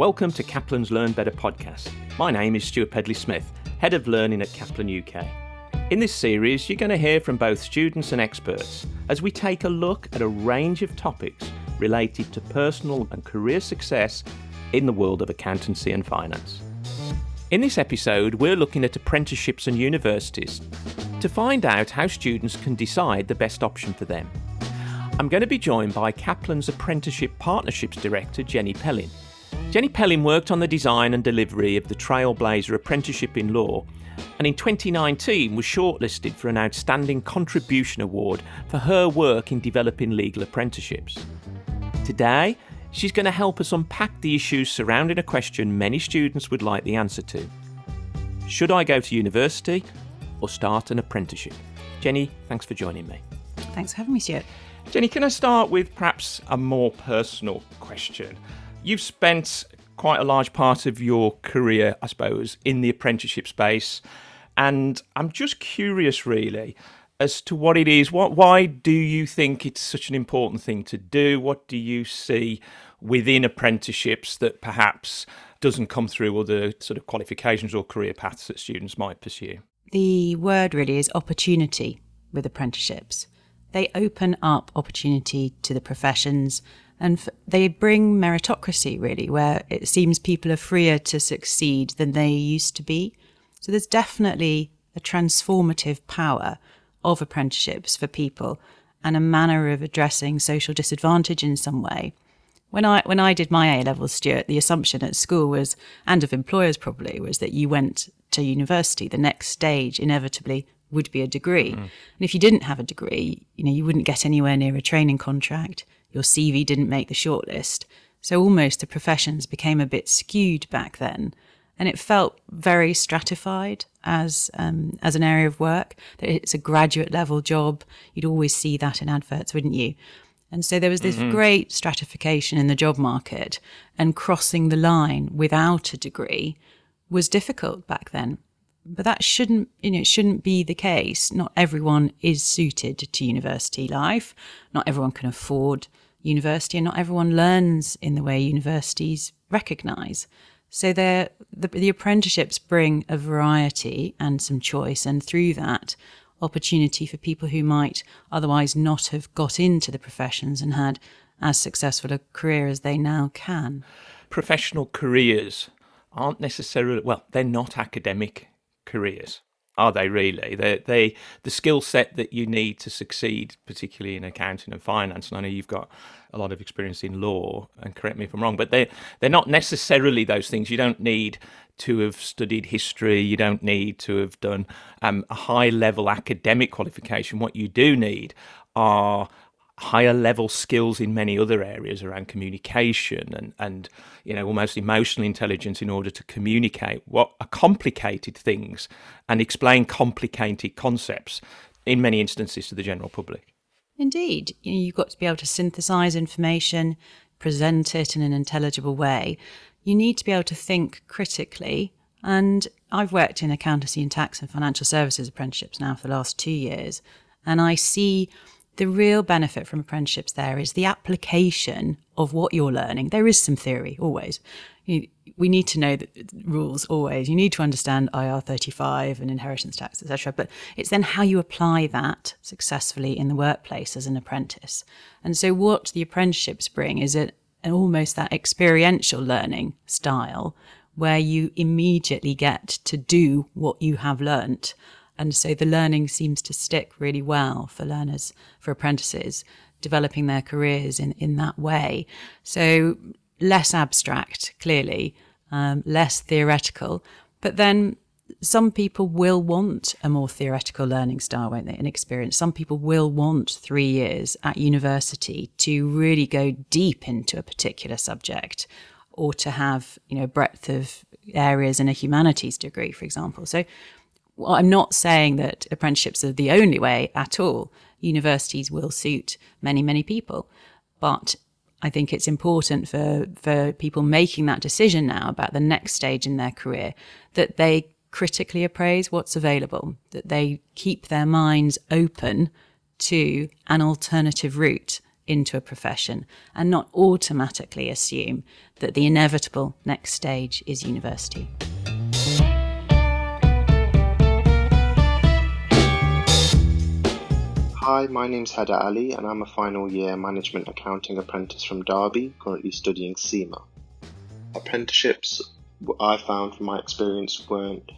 Welcome to Kaplan's Learn Better podcast. My name is Stuart Pedley Smith, Head of Learning at Kaplan UK. In this series, you're going to hear from both students and experts as we take a look at a range of topics related to personal and career success in the world of accountancy and finance. In this episode, we're looking at apprenticeships and universities to find out how students can decide the best option for them. I'm going to be joined by Kaplan's Apprenticeship Partnerships Director, Jenny Pellin. Jenny Pellin worked on the design and delivery of the Trailblazer Apprenticeship in Law and in 2019 was shortlisted for an Outstanding Contribution Award for her work in developing legal apprenticeships. Today, she's going to help us unpack the issues surrounding a question many students would like the answer to. Should I go to university or start an apprenticeship? Jenny, thanks for joining me. Thanks for having me, Stuart. Jenny, can I start with perhaps a more personal question? You've spent quite a large part of your career, I suppose, in the apprenticeship space. And I'm just curious, really, as to what it is. What, why do you think it's such an important thing to do? What do you see within apprenticeships that perhaps doesn't come through other sort of qualifications or career paths that students might pursue? The word really is opportunity with apprenticeships. They open up opportunity to the professions and f- they bring meritocracy really where it seems people are freer to succeed than they used to be so there's definitely a transformative power of apprenticeships for people and a manner of addressing social disadvantage in some way when I when I did my A levels, Stuart, the assumption at school was, and of employers probably, was that you went to university. The next stage inevitably would be a degree, mm. and if you didn't have a degree, you know, you wouldn't get anywhere near a training contract your CV didn't make the shortlist. So almost the professions became a bit skewed back then. And it felt very stratified as um, as an area of work. That it's a graduate level job. You'd always see that in adverts, wouldn't you? And so there was this mm-hmm. great stratification in the job market, and crossing the line without a degree was difficult back then. But that shouldn't, you know, it shouldn't be the case. Not everyone is suited to university life. Not everyone can afford university, and not everyone learns in the way universities recognise. So the, the apprenticeships bring a variety and some choice, and through that, opportunity for people who might otherwise not have got into the professions and had as successful a career as they now can. Professional careers aren't necessarily, well, they're not academic careers are they really? They they the skill set that you need to succeed, particularly in accounting and finance. And I know you've got a lot of experience in law, and correct me if I'm wrong, but they they're not necessarily those things. You don't need to have studied history. You don't need to have done um, a high level academic qualification. What you do need are higher level skills in many other areas around communication and, and you know almost emotional intelligence in order to communicate what are complicated things and explain complicated concepts in many instances to the general public. Indeed, you know, you've got to be able to synthesize information, present it in an intelligible way. You need to be able to think critically. And I've worked in accountancy and tax and financial services apprenticeships now for the last two years, and I see the real benefit from apprenticeships there is the application of what you're learning. There is some theory always. We need to know the rules always. You need to understand IR 35 and inheritance tax, etc. But it's then how you apply that successfully in the workplace as an apprentice. And so, what the apprenticeships bring is an almost that experiential learning style where you immediately get to do what you have learnt and so the learning seems to stick really well for learners, for apprentices, developing their careers in, in that way. So less abstract, clearly, um, less theoretical. But then some people will want a more theoretical learning style, won't they? An experience. Some people will want three years at university to really go deep into a particular subject or to have, you know, breadth of areas in a humanities degree, for example. So well, I'm not saying that apprenticeships are the only way at all. Universities will suit many, many people. But I think it's important for, for people making that decision now about the next stage in their career that they critically appraise what's available, that they keep their minds open to an alternative route into a profession and not automatically assume that the inevitable next stage is university. Hi, my name's Heda Ali and I'm a final year management accounting apprentice from Derby, currently studying CIMA. Apprenticeships, I found from my experience, weren't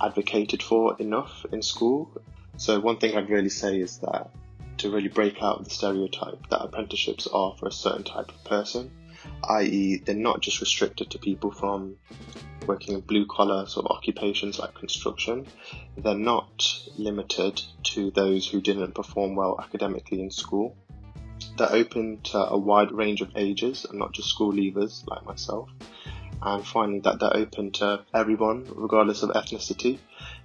advocated for enough in school. So, one thing I'd really say is that to really break out of the stereotype that apprenticeships are for a certain type of person, i.e., they're not just restricted to people from working in blue collar sort of occupations like construction. They're not limited to those who didn't perform well academically in school. They're open to a wide range of ages and not just school leavers like myself. And finally, that they're open to everyone, regardless of ethnicity.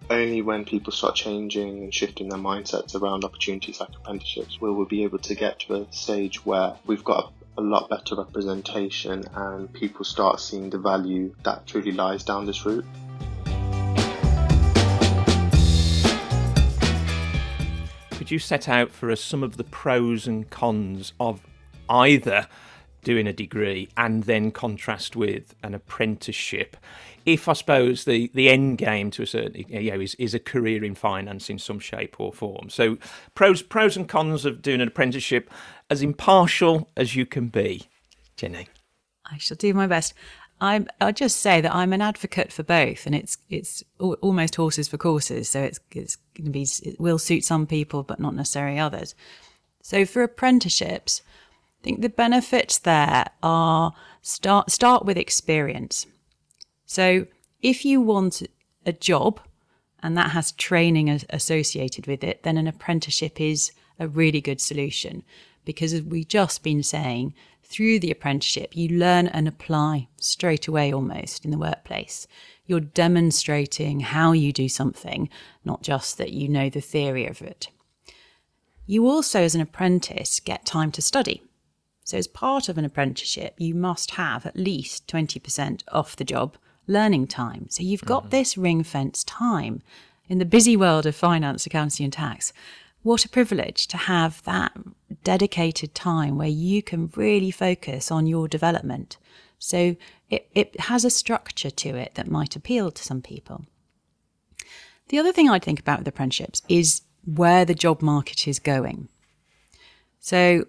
Only when people start changing and shifting their mindsets around opportunities like apprenticeships will we be able to get to a stage where we've got a lot better representation and people start seeing the value that truly lies down this route. Could you set out for us some of the pros and cons of either doing a degree and then contrast with an apprenticeship? If I suppose the, the end game to a certain you know is, is a career in finance in some shape or form. So pros pros and cons of doing an apprenticeship as impartial as you can be. Jenny. I shall do my best. I'm, I'll just say that I'm an advocate for both, and it's it's almost horses for courses. So it's it's going to be it will suit some people, but not necessarily others. So for apprenticeships, I think the benefits there are start start with experience. So if you want a job and that has training associated with it, then an apprenticeship is a really good solution because as we've just been saying, through the apprenticeship, you learn and apply straight away almost in the workplace. You're demonstrating how you do something, not just that you know the theory of it. You also, as an apprentice, get time to study. So, as part of an apprenticeship, you must have at least 20% off the job learning time. So, you've got mm-hmm. this ring fence time in the busy world of finance, accounting, and tax what a privilege to have that dedicated time where you can really focus on your development. So it, it has a structure to it that might appeal to some people. The other thing I'd think about with apprenticeships is where the job market is going. So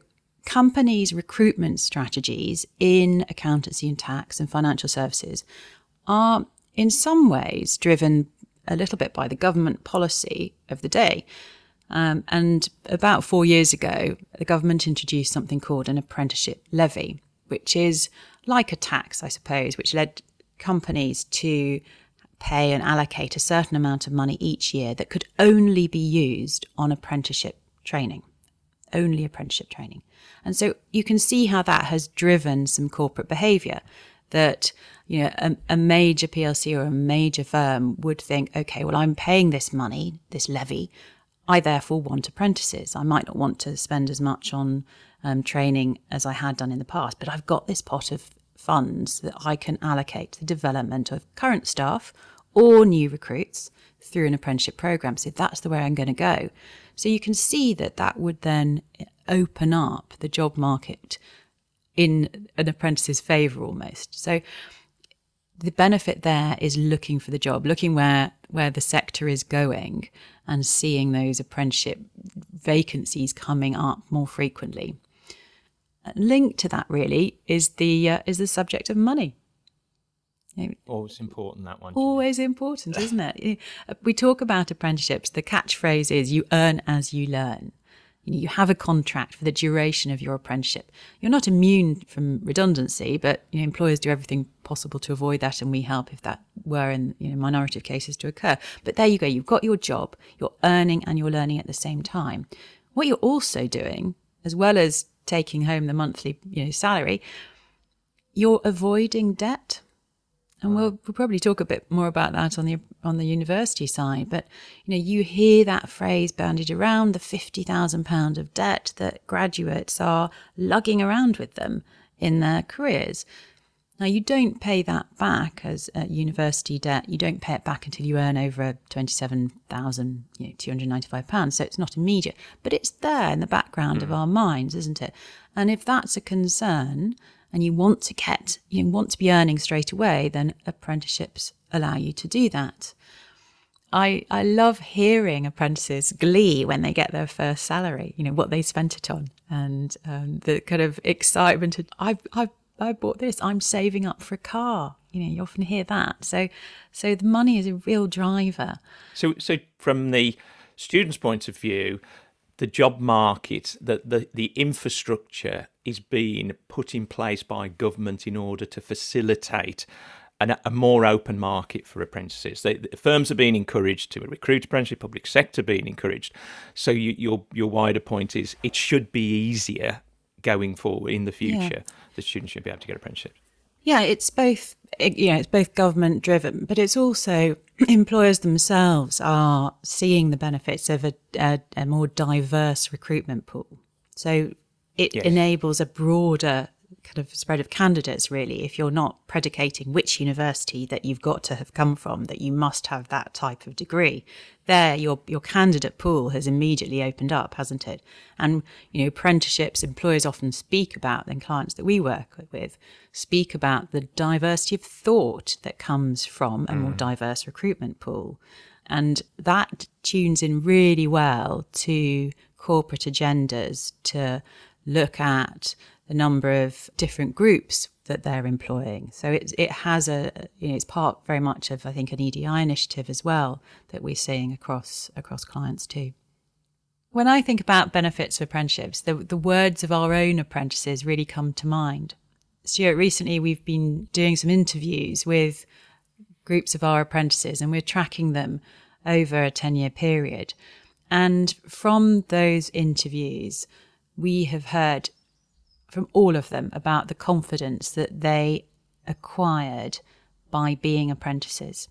companies' recruitment strategies in accountancy and tax and financial services are in some ways driven a little bit by the government policy of the day. Um, and about four years ago, the government introduced something called an apprenticeship levy, which is like a tax, I suppose, which led companies to pay and allocate a certain amount of money each year that could only be used on apprenticeship training, only apprenticeship training. And so you can see how that has driven some corporate behavior that you know a, a, major PLC or a major firm would think, okay, well, I'm paying this money, this levy, I therefore want apprentices. I might not want to spend as much on um, training as I had done in the past, but I've got this pot of funds that I can allocate to the development of current staff or new recruits through an apprenticeship program. So that's the way I'm going to go. So you can see that that would then open up the job market in an apprentice's favour almost. So the benefit there is looking for the job, looking where where the sector is going, and seeing those apprenticeship vacancies coming up more frequently. Linked to that, really, is the uh, is the subject of money. Always important that one. Always important, isn't it? We talk about apprenticeships. The catchphrase is "you earn as you learn." You, know, you have a contract for the duration of your apprenticeship. You're not immune from redundancy, but you know, employers do everything possible to avoid that, and we help if that were in you know, minority of cases to occur. But there you go. You've got your job. You're earning and you're learning at the same time. What you're also doing, as well as taking home the monthly you know, salary, you're avoiding debt and we'll, we'll probably talk a bit more about that on the on the university side. But you know, you hear that phrase bandied around the fifty thousand pound of debt that graduates are lugging around with them in their careers. Now, you don't pay that back as a university debt. You don't pay it back until you earn over £27,295. So it's not immediate, but it's there in the background mm. of our minds, isn't it? And if that's a concern and you want to get, you want to be earning straight away, then apprenticeships allow you to do that. I, I love hearing apprentices glee when they get their first salary, you know, what they spent it on and um, the kind of excitement. Of, I've, I've I bought this. I'm saving up for a car. You know, you often hear that. So, so the money is a real driver. So, so from the student's point of view, the job market, the, the, the infrastructure is being put in place by government in order to facilitate an, a more open market for apprentices. They, the firms are being encouraged to recruit apprentices, public sector being encouraged. So you, your your wider point is it should be easier going forward in the future, yeah. the students should be able to get apprenticeships. Yeah, it's both. You know, it's both government driven, but it's also employers themselves are seeing the benefits of a, a, a more diverse recruitment pool. So it yes. enables a broader kind of spread of candidates really if you're not predicating which university that you've got to have come from that you must have that type of degree. There your your candidate pool has immediately opened up hasn't it? And you know apprenticeships employers often speak about and clients that we work with speak about the diversity of thought that comes from a more mm. diverse recruitment pool. And that tunes in really well to corporate agendas to look at the number of different groups that they're employing. So it, it has a, you know, it's part very much of, I think, an EDI initiative as well that we're seeing across, across clients too. When I think about benefits of apprenticeships, the, the words of our own apprentices really come to mind. Stuart, recently we've been doing some interviews with groups of our apprentices and we're tracking them over a 10 year period. And from those interviews, we have heard from all of them about the confidence that they acquired by being apprentices.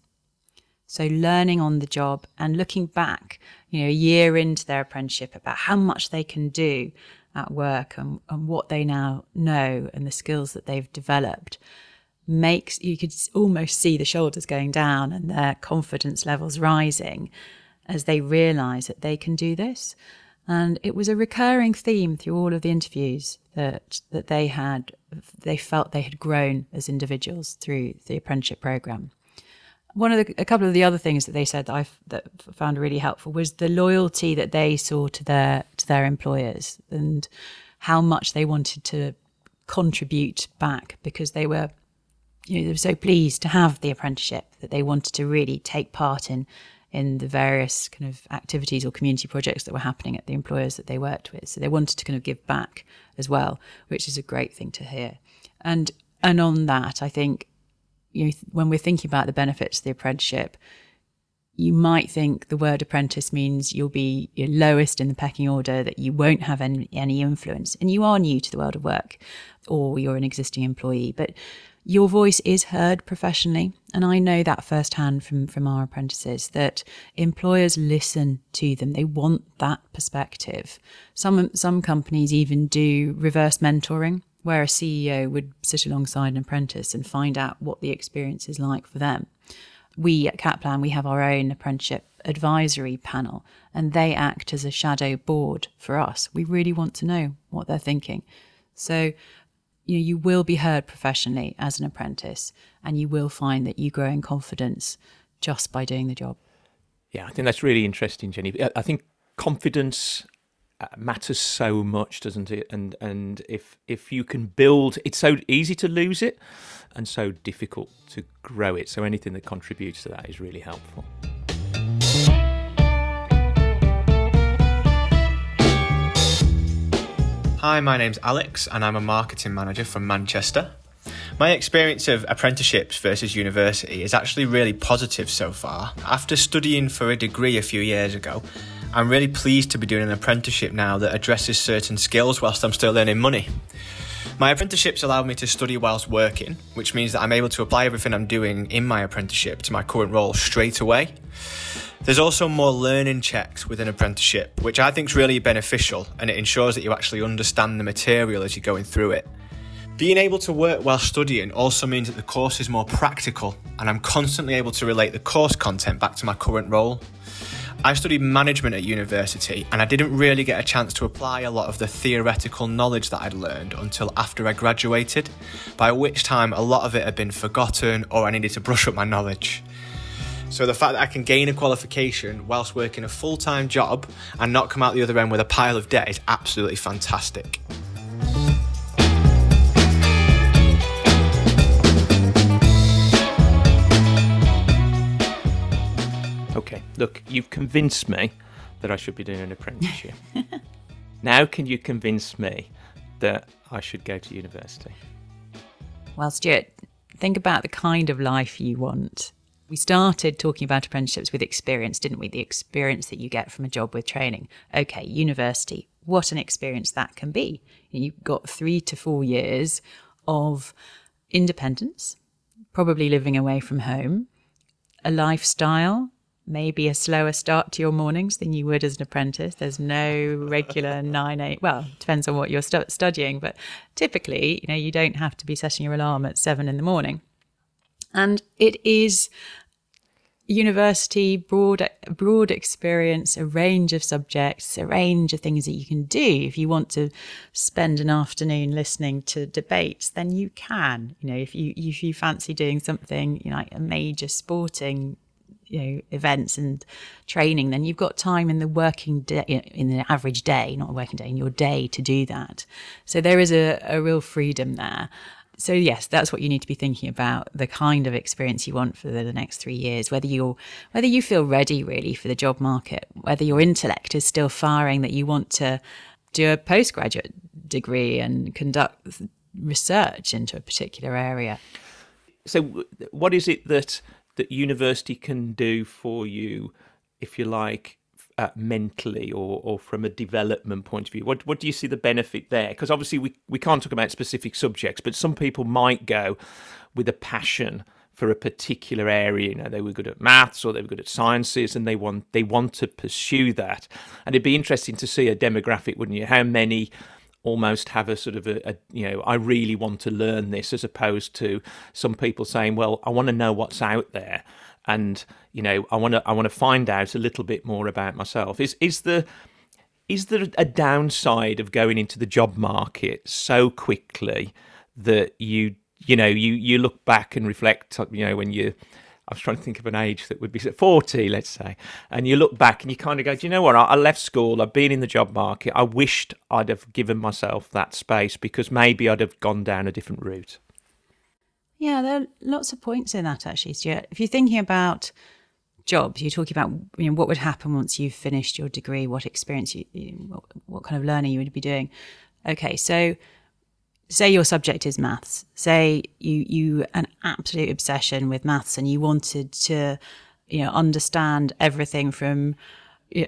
So learning on the job and looking back, you know, a year into their apprenticeship about how much they can do at work and, and what they now know and the skills that they've developed makes you could almost see the shoulders going down and their confidence levels rising as they realize that they can do this. And it was a recurring theme through all of the interviews that that they had they felt they had grown as individuals through the apprenticeship program. One of the a couple of the other things that they said that I that found really helpful was the loyalty that they saw to their to their employers and how much they wanted to contribute back because they were you know they were so pleased to have the apprenticeship that they wanted to really take part in in the various kind of activities or community projects that were happening at the employers that they worked with. So they wanted to kind of give back as well, which is a great thing to hear. And and on that, I think you know when we're thinking about the benefits of the apprenticeship, you might think the word apprentice means you'll be your lowest in the pecking order, that you won't have any, any influence, and you are new to the world of work, or you're an existing employee. But your voice is heard professionally. And I know that firsthand from, from our apprentices that employers listen to them. They want that perspective. Some, some companies even do reverse mentoring, where a CEO would sit alongside an apprentice and find out what the experience is like for them. We at Kaplan, we have our own apprenticeship advisory panel, and they act as a shadow board for us. We really want to know what they're thinking. So you know, you will be heard professionally as an apprentice and you will find that you grow in confidence just by doing the job. Yeah, I think that's really interesting, Jenny. I think confidence uh, matters so much, doesn't it? And and if if you can build, it's so easy to lose it, and so difficult to grow it. So anything that contributes to that is really helpful. Hi, my name's Alex, and I'm a marketing manager from Manchester. My experience of apprenticeships versus university is actually really positive so far. After studying for a degree a few years ago, I'm really pleased to be doing an apprenticeship now that addresses certain skills whilst I'm still earning money. My apprenticeships allow me to study whilst working, which means that I'm able to apply everything I'm doing in my apprenticeship to my current role straight away. There's also more learning checks with an apprenticeship, which I think is really beneficial and it ensures that you actually understand the material as you're going through it. Being able to work while studying also means that the course is more practical and I'm constantly able to relate the course content back to my current role. I studied management at university and I didn't really get a chance to apply a lot of the theoretical knowledge that I'd learned until after I graduated, by which time a lot of it had been forgotten or I needed to brush up my knowledge. So the fact that I can gain a qualification whilst working a full time job and not come out the other end with a pile of debt is absolutely fantastic. Okay, look, you've convinced me that I should be doing an apprenticeship. now, can you convince me that I should go to university? Well, Stuart, think about the kind of life you want. We started talking about apprenticeships with experience, didn't we? The experience that you get from a job with training. Okay, university, what an experience that can be. You've got three to four years of independence, probably living away from home, a lifestyle maybe a slower start to your mornings than you would as an apprentice. There's no regular 9 8. Well, depends on what you're stu- studying, but typically, you know, you don't have to be setting your alarm at 7 in the morning. And it is university broad broad experience a range of subjects a range of things that you can do if you want to spend an afternoon listening to debates then you can you know if you if you fancy doing something you know like a major sporting you know events and training then you've got time in the working day in the average day not a working day in your day to do that. So there is a, a real freedom there. So yes that's what you need to be thinking about the kind of experience you want for the, the next three years whether you're whether you feel ready really for the job market whether your intellect is still firing that you want to do a postgraduate degree and conduct research into a particular area. So what is it that that university can do for you, if you like, uh, mentally or, or from a development point of view? What what do you see the benefit there? Because obviously we, we can't talk about specific subjects, but some people might go with a passion for a particular area. You know, they were good at maths or they were good at sciences, and they want they want to pursue that. And it'd be interesting to see a demographic, wouldn't you? How many almost have a sort of a, a, you know I really want to learn this as opposed to some people saying well I want to know what's out there and you know I want to I want to find out a little bit more about myself. Is is the is there a downside of going into the job market so quickly that you you know you you look back and reflect you know when you I was trying to think of an age that would be 40, let's say. And you look back and you kind of go, do you know what? I left school, I've been in the job market. I wished I'd have given myself that space because maybe I'd have gone down a different route. Yeah, there are lots of points in that actually, Stuart. If you're thinking about jobs, you're talking about you know what would happen once you've finished your degree, what experience you, you what, what kind of learning you would be doing. Okay, so say your subject is maths say you you an absolute obsession with maths and you wanted to you know understand everything from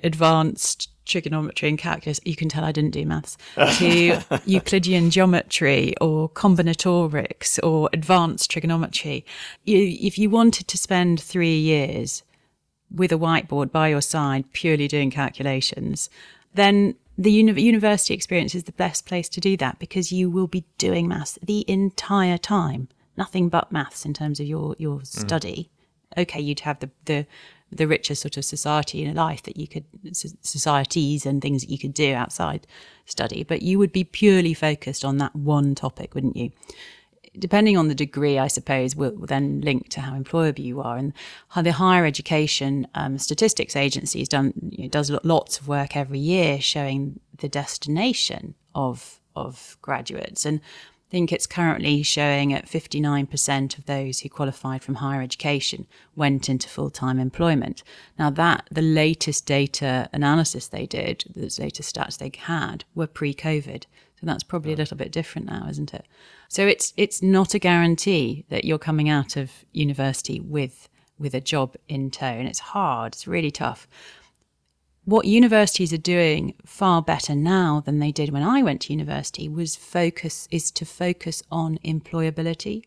advanced trigonometry and calculus you can tell i didn't do maths to euclidean geometry or combinatorics or advanced trigonometry. You, if you wanted to spend 3 years with a whiteboard by your side purely doing calculations then the uni- university experience is the best place to do that because you will be doing maths the entire time. Nothing but maths in terms of your your mm. study. Mm. Okay, you'd have the the the richer sort of society in life that you could societies and things that you could do outside study, but you would be purely focused on that one topic, wouldn't you? Depending on the degree, I suppose, will, then link to how employable you are. And the higher education um, statistics agency has done you know, does lots of work every year showing the destination of of graduates, and I think it's currently showing at 59% of those who qualified from higher education went into full time employment. Now, that the latest data analysis they did, the latest stats they had, were pre COVID. So that's probably a little bit different now, isn't it? So it's it's not a guarantee that you're coming out of university with with a job in tow, and it's hard. It's really tough. What universities are doing far better now than they did when I went to university was focus is to focus on employability.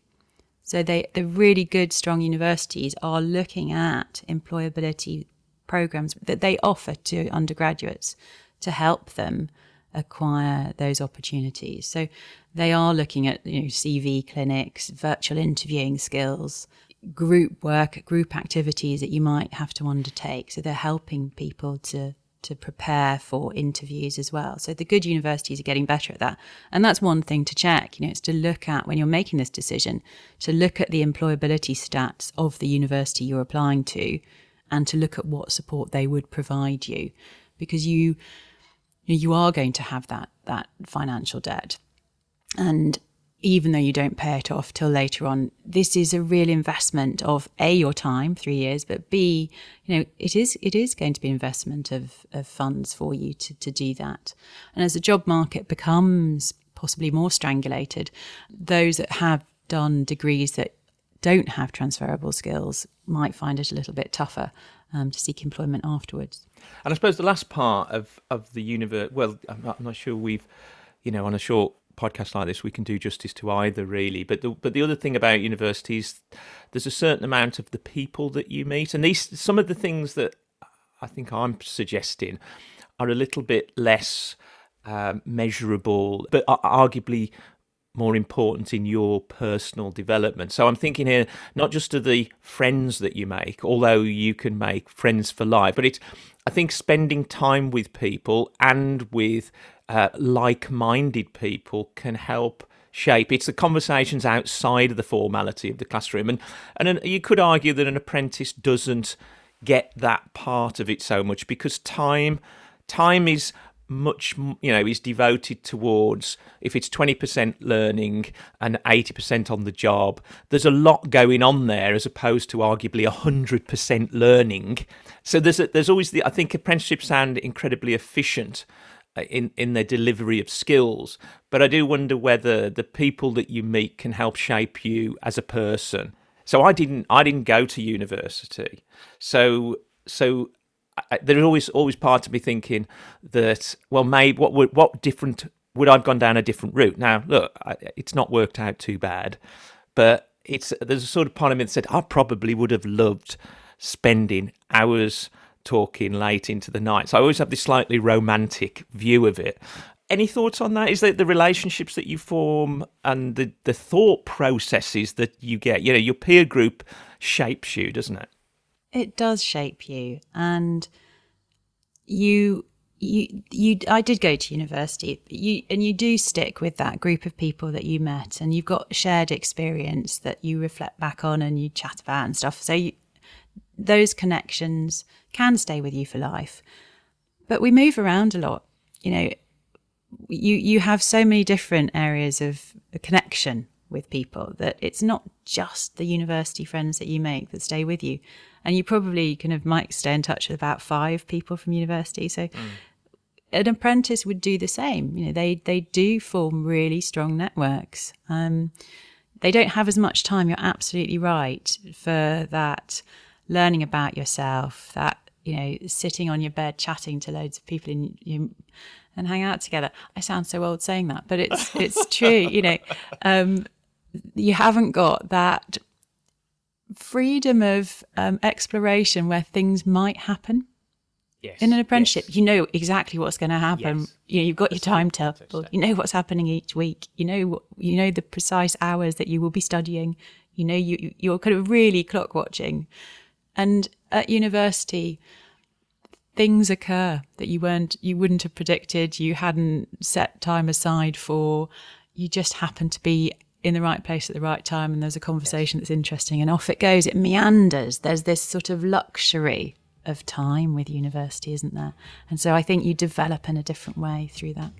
So they the really good strong universities are looking at employability programs that they offer to undergraduates to help them acquire those opportunities. So they are looking at you know, CV clinics, virtual interviewing skills, group work, group activities that you might have to undertake. So they're helping people to to prepare for interviews as well. So the good universities are getting better at that. And that's one thing to check, you know, it's to look at when you're making this decision, to look at the employability stats of the university you're applying to and to look at what support they would provide you because you you are going to have that that financial debt. And even though you don't pay it off till later on, this is a real investment of a your time, three years, but b, you know, it is it is going to be an investment of, of funds for you to, to do that. And as the job market becomes possibly more strangulated, those that have done degrees that don't have transferable skills might find it a little bit tougher um, to seek employment afterwards. And I suppose the last part of of the universe, well, I'm not, I'm not sure we've, you know, on a short podcast like this we can do justice to either really but the but the other thing about universities there's a certain amount of the people that you meet and these some of the things that I think I'm suggesting are a little bit less um, measurable but arguably more important in your personal development. So I'm thinking here not just of the friends that you make, although you can make friends for life, but it's I think spending time with people and with uh, like-minded people can help shape. It's the conversations outside of the formality of the classroom, and and you could argue that an apprentice doesn't get that part of it so much because time time is much you know is devoted towards if it's 20% learning and 80% on the job there's a lot going on there as opposed to arguably 100% learning. So there's a, there's always the i think apprenticeships sound incredibly efficient uh, in in their delivery of skills but i do wonder whether the people that you meet can help shape you as a person. So i didn't i didn't go to university. So so I, there's always always part of me thinking that well maybe what would what different would I've gone down a different route? Now look I, it's not worked out too bad but it's there's a sort of part of me that said I probably would have loved spending hours talking late into the night. So I always have this slightly romantic view of it. Any thoughts on that? Is that the relationships that you form and the the thought processes that you get? You know your peer group shapes you doesn't it it does shape you. And you you you I did go to university you and you do stick with that group of people that you met and you've got shared experience that you reflect back on and you chat about and stuff. So you, those connections can stay with you for life. But we move around a lot you know. You you have so many different areas of connection with people that it's not just the university friends that you make that stay with you and you probably kind of might stay in touch with about five people from university. So mm. an apprentice would do the same. You know, they they do form really strong networks. Um, they don't have as much time. You're absolutely right for that learning about yourself. That you know, sitting on your bed chatting to loads of people in you and hang out together. I sound so old saying that, but it's it's true. You know, um, you haven't got that freedom of um, exploration where things might happen. Yes, in an apprenticeship, yes. you know exactly what's going to happen. Yes. You know, you've got That's your timetable. You know what's happening each week. You know, you know the precise hours that you will be studying. You know, you you're kind of really clock watching. And at university, things occur that you weren't, you wouldn't have predicted. You hadn't set time aside for. You just happen to be in the right place at the right time and there's a conversation that's interesting and off it goes. It meanders. There's this sort of luxury of time with university isn't there? And so i think you develop in a different way through that.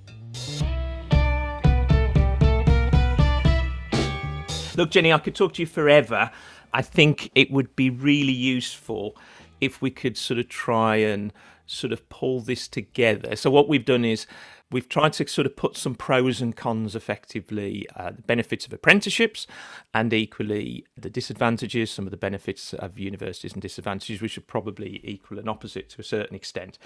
Look jenny i could talk to you forever. I think it would be really useful if we could sort of try and sort of pull this together. So what we've done is we've tried to sort of put some pros and cons effectively uh, the benefits of apprenticeships and equally the disadvantages some of the benefits of universities and disadvantages which are probably equal and opposite to a certain extent.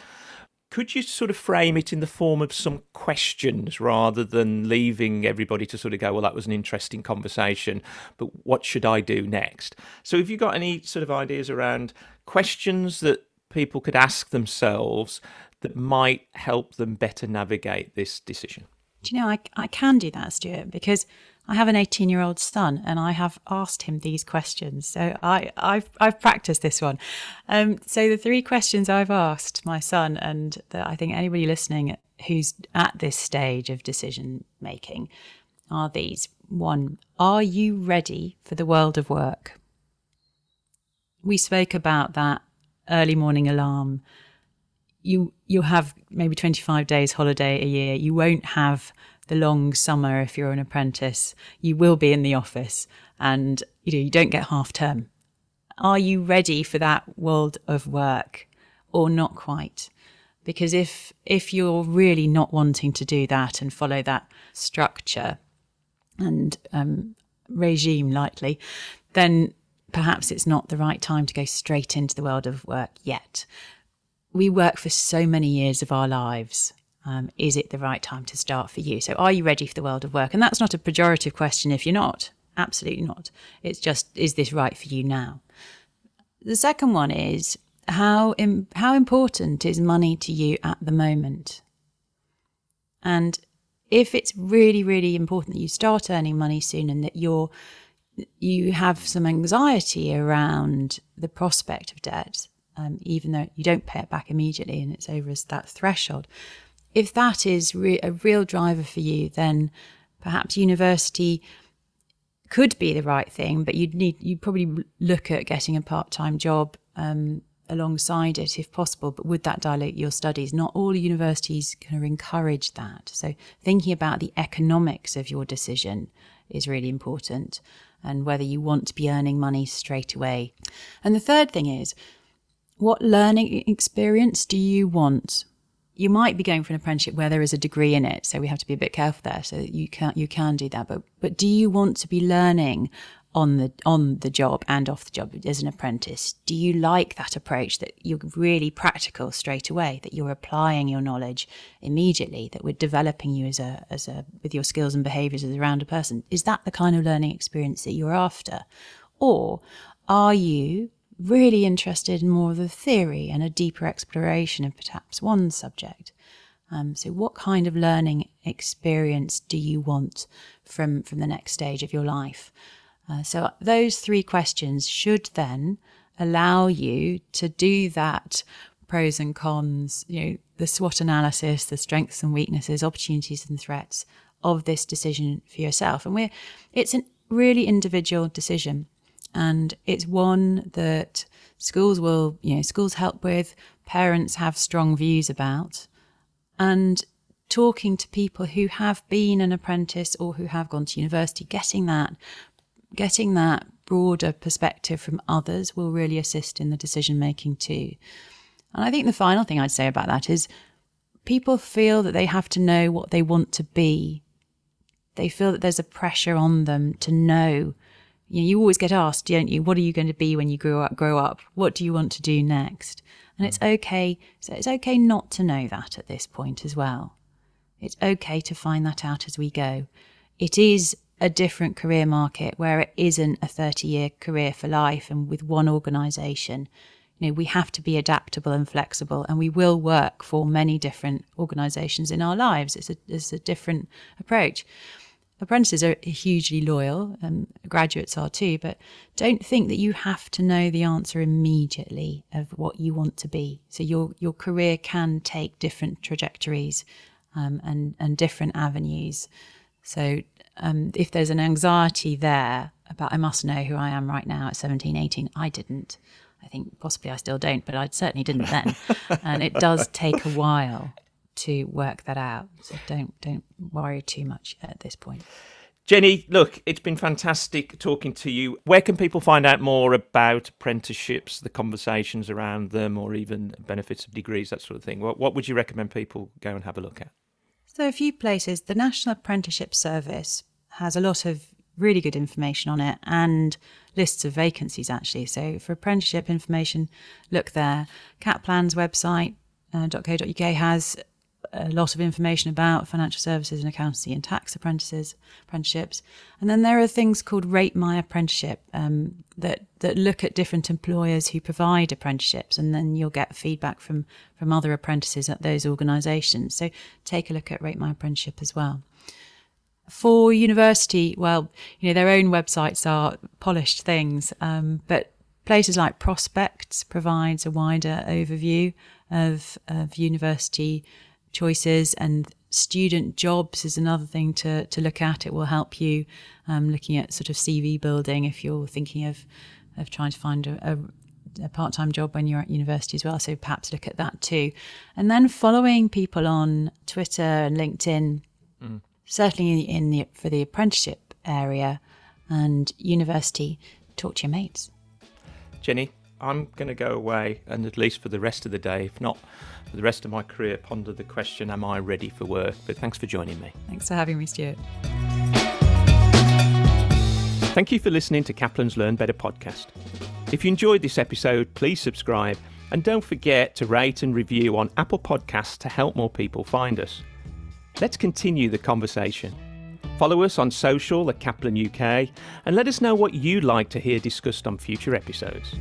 Could you sort of frame it in the form of some questions rather than leaving everybody to sort of go well that was an interesting conversation but what should i do next? So have you got any sort of ideas around questions that people could ask themselves that might help them better navigate this decision? Do you know, I, I can do that, Stuart, because I have an 18 year old son and I have asked him these questions. So I, I've, I've practiced this one. Um, so the three questions I've asked my son, and that I think anybody listening who's at this stage of decision making are these one, are you ready for the world of work? We spoke about that early morning alarm. You you'll have maybe 25 days holiday a year. You won't have the long summer if you're an apprentice. You will be in the office and you know you don't get half term. Are you ready for that world of work or not quite? Because if if you're really not wanting to do that and follow that structure and um, regime lightly, then perhaps it's not the right time to go straight into the world of work yet. We work for so many years of our lives um, is it the right time to start for you? So, are you ready for the world of work? And that's not a pejorative question if you're not. Absolutely not. It's just, is this right for you now? The second one is how Im- how important is money to you at the moment? And if it's really, really important that you start earning money soon and that you're you have some anxiety around the prospect of debt, um, even though you don't pay it back immediately and it's over that threshold, if that is re- a real driver for you, then perhaps university could be the right thing, but you'd need you probably look at getting a part time job um, alongside it if possible. But would that dilute your studies? Not all universities can encourage that. So thinking about the economics of your decision is really important, and whether you want to be earning money straight away. And the third thing is, what learning experience do you want? you might be going for an apprenticeship where there is a degree in it, so we have to be a bit careful there. So you can you can do that, but but do you want to be learning on the on the job and off the job as an apprentice? Do you like that approach that you're really practical straight away, that you're applying your knowledge immediately, that we're developing you as a as a with your skills and behaviours as a person? Is that the kind of learning experience that you're after, or are you really interested in more of the theory and a deeper exploration of perhaps one subject. Um, so, what kind of learning experience do you want from from the next stage of your life? Uh, so, those three questions should then allow you to do that pros and cons, you know, the SWOT analysis, the strengths and weaknesses, opportunities and threats of this decision for yourself. And we're it's a really individual decision and it's one that schools will, you know, schools help with, parents have strong views about, and talking to people who have been an apprentice or who have gone to university, getting that, getting that broader perspective from others will really assist in the decision making too. And I think the final thing I'd say about that is people feel that they have to know what they want to be. They feel that there's a pressure on them to know you, know, you always get asked, don't you? What are you going to be when you grow up? Grow up. What do you want to do next? And it's mm. okay. So it's okay not to know that at this point as well. It's okay to find that out as we go. It is a different career market where it isn't a 30 year career for life and with one organization. You know, we have to be adaptable and flexible, and we will work for many different organizations in our lives. It's a, it's a different approach apprentices are hugely loyal, and graduates are too, but don't think that you have to know the answer immediately of what you want to be. So your your career can take different trajectories um, and and different avenues. So um, if there's an anxiety there about I must know who I am right now at 17, 18, I didn't. I think possibly I still don't, but I certainly didn't then. and it does take a while to work that out. So don't don't worry too much at this point. Jenny, look, it's been fantastic talking to you. Where can people find out more about apprenticeships, the conversations around them, or even benefits of degrees, that sort of thing? What, what would you recommend people go and have a look at? So, a few places. The National Apprenticeship Service has a lot of really good information on it and lists of vacancies, actually. So, for apprenticeship information, look there. Kaplan's website, uh, .co.uk has a lot of information about financial services and accountancy and tax apprentices apprenticeships. And then there are things called Rate My Apprenticeship um, that that look at different employers who provide apprenticeships, and then you'll get feedback from from other apprentices at those organisations. So take a look at Rate My Apprenticeship as well. For university, well, you know their own websites are polished things, um, but places like Prospects provides a wider overview of, of university choices and student jobs is another thing to, to look at. It will help you um, looking at sort of CV building if you're thinking of, of trying to find a, a, a part time job when you're at university as well. So perhaps look at that too. And then following people on Twitter and LinkedIn, mm. certainly in the, for the apprenticeship area and university, talk to your mates. Jenny, I'm going to go away and at least for the rest of the day, if not for the rest of my career, ponder the question Am I ready for work? But thanks for joining me. Thanks for having me, Stuart. Thank you for listening to Kaplan's Learn Better podcast. If you enjoyed this episode, please subscribe and don't forget to rate and review on Apple Podcasts to help more people find us. Let's continue the conversation. Follow us on social at Kaplan UK and let us know what you'd like to hear discussed on future episodes.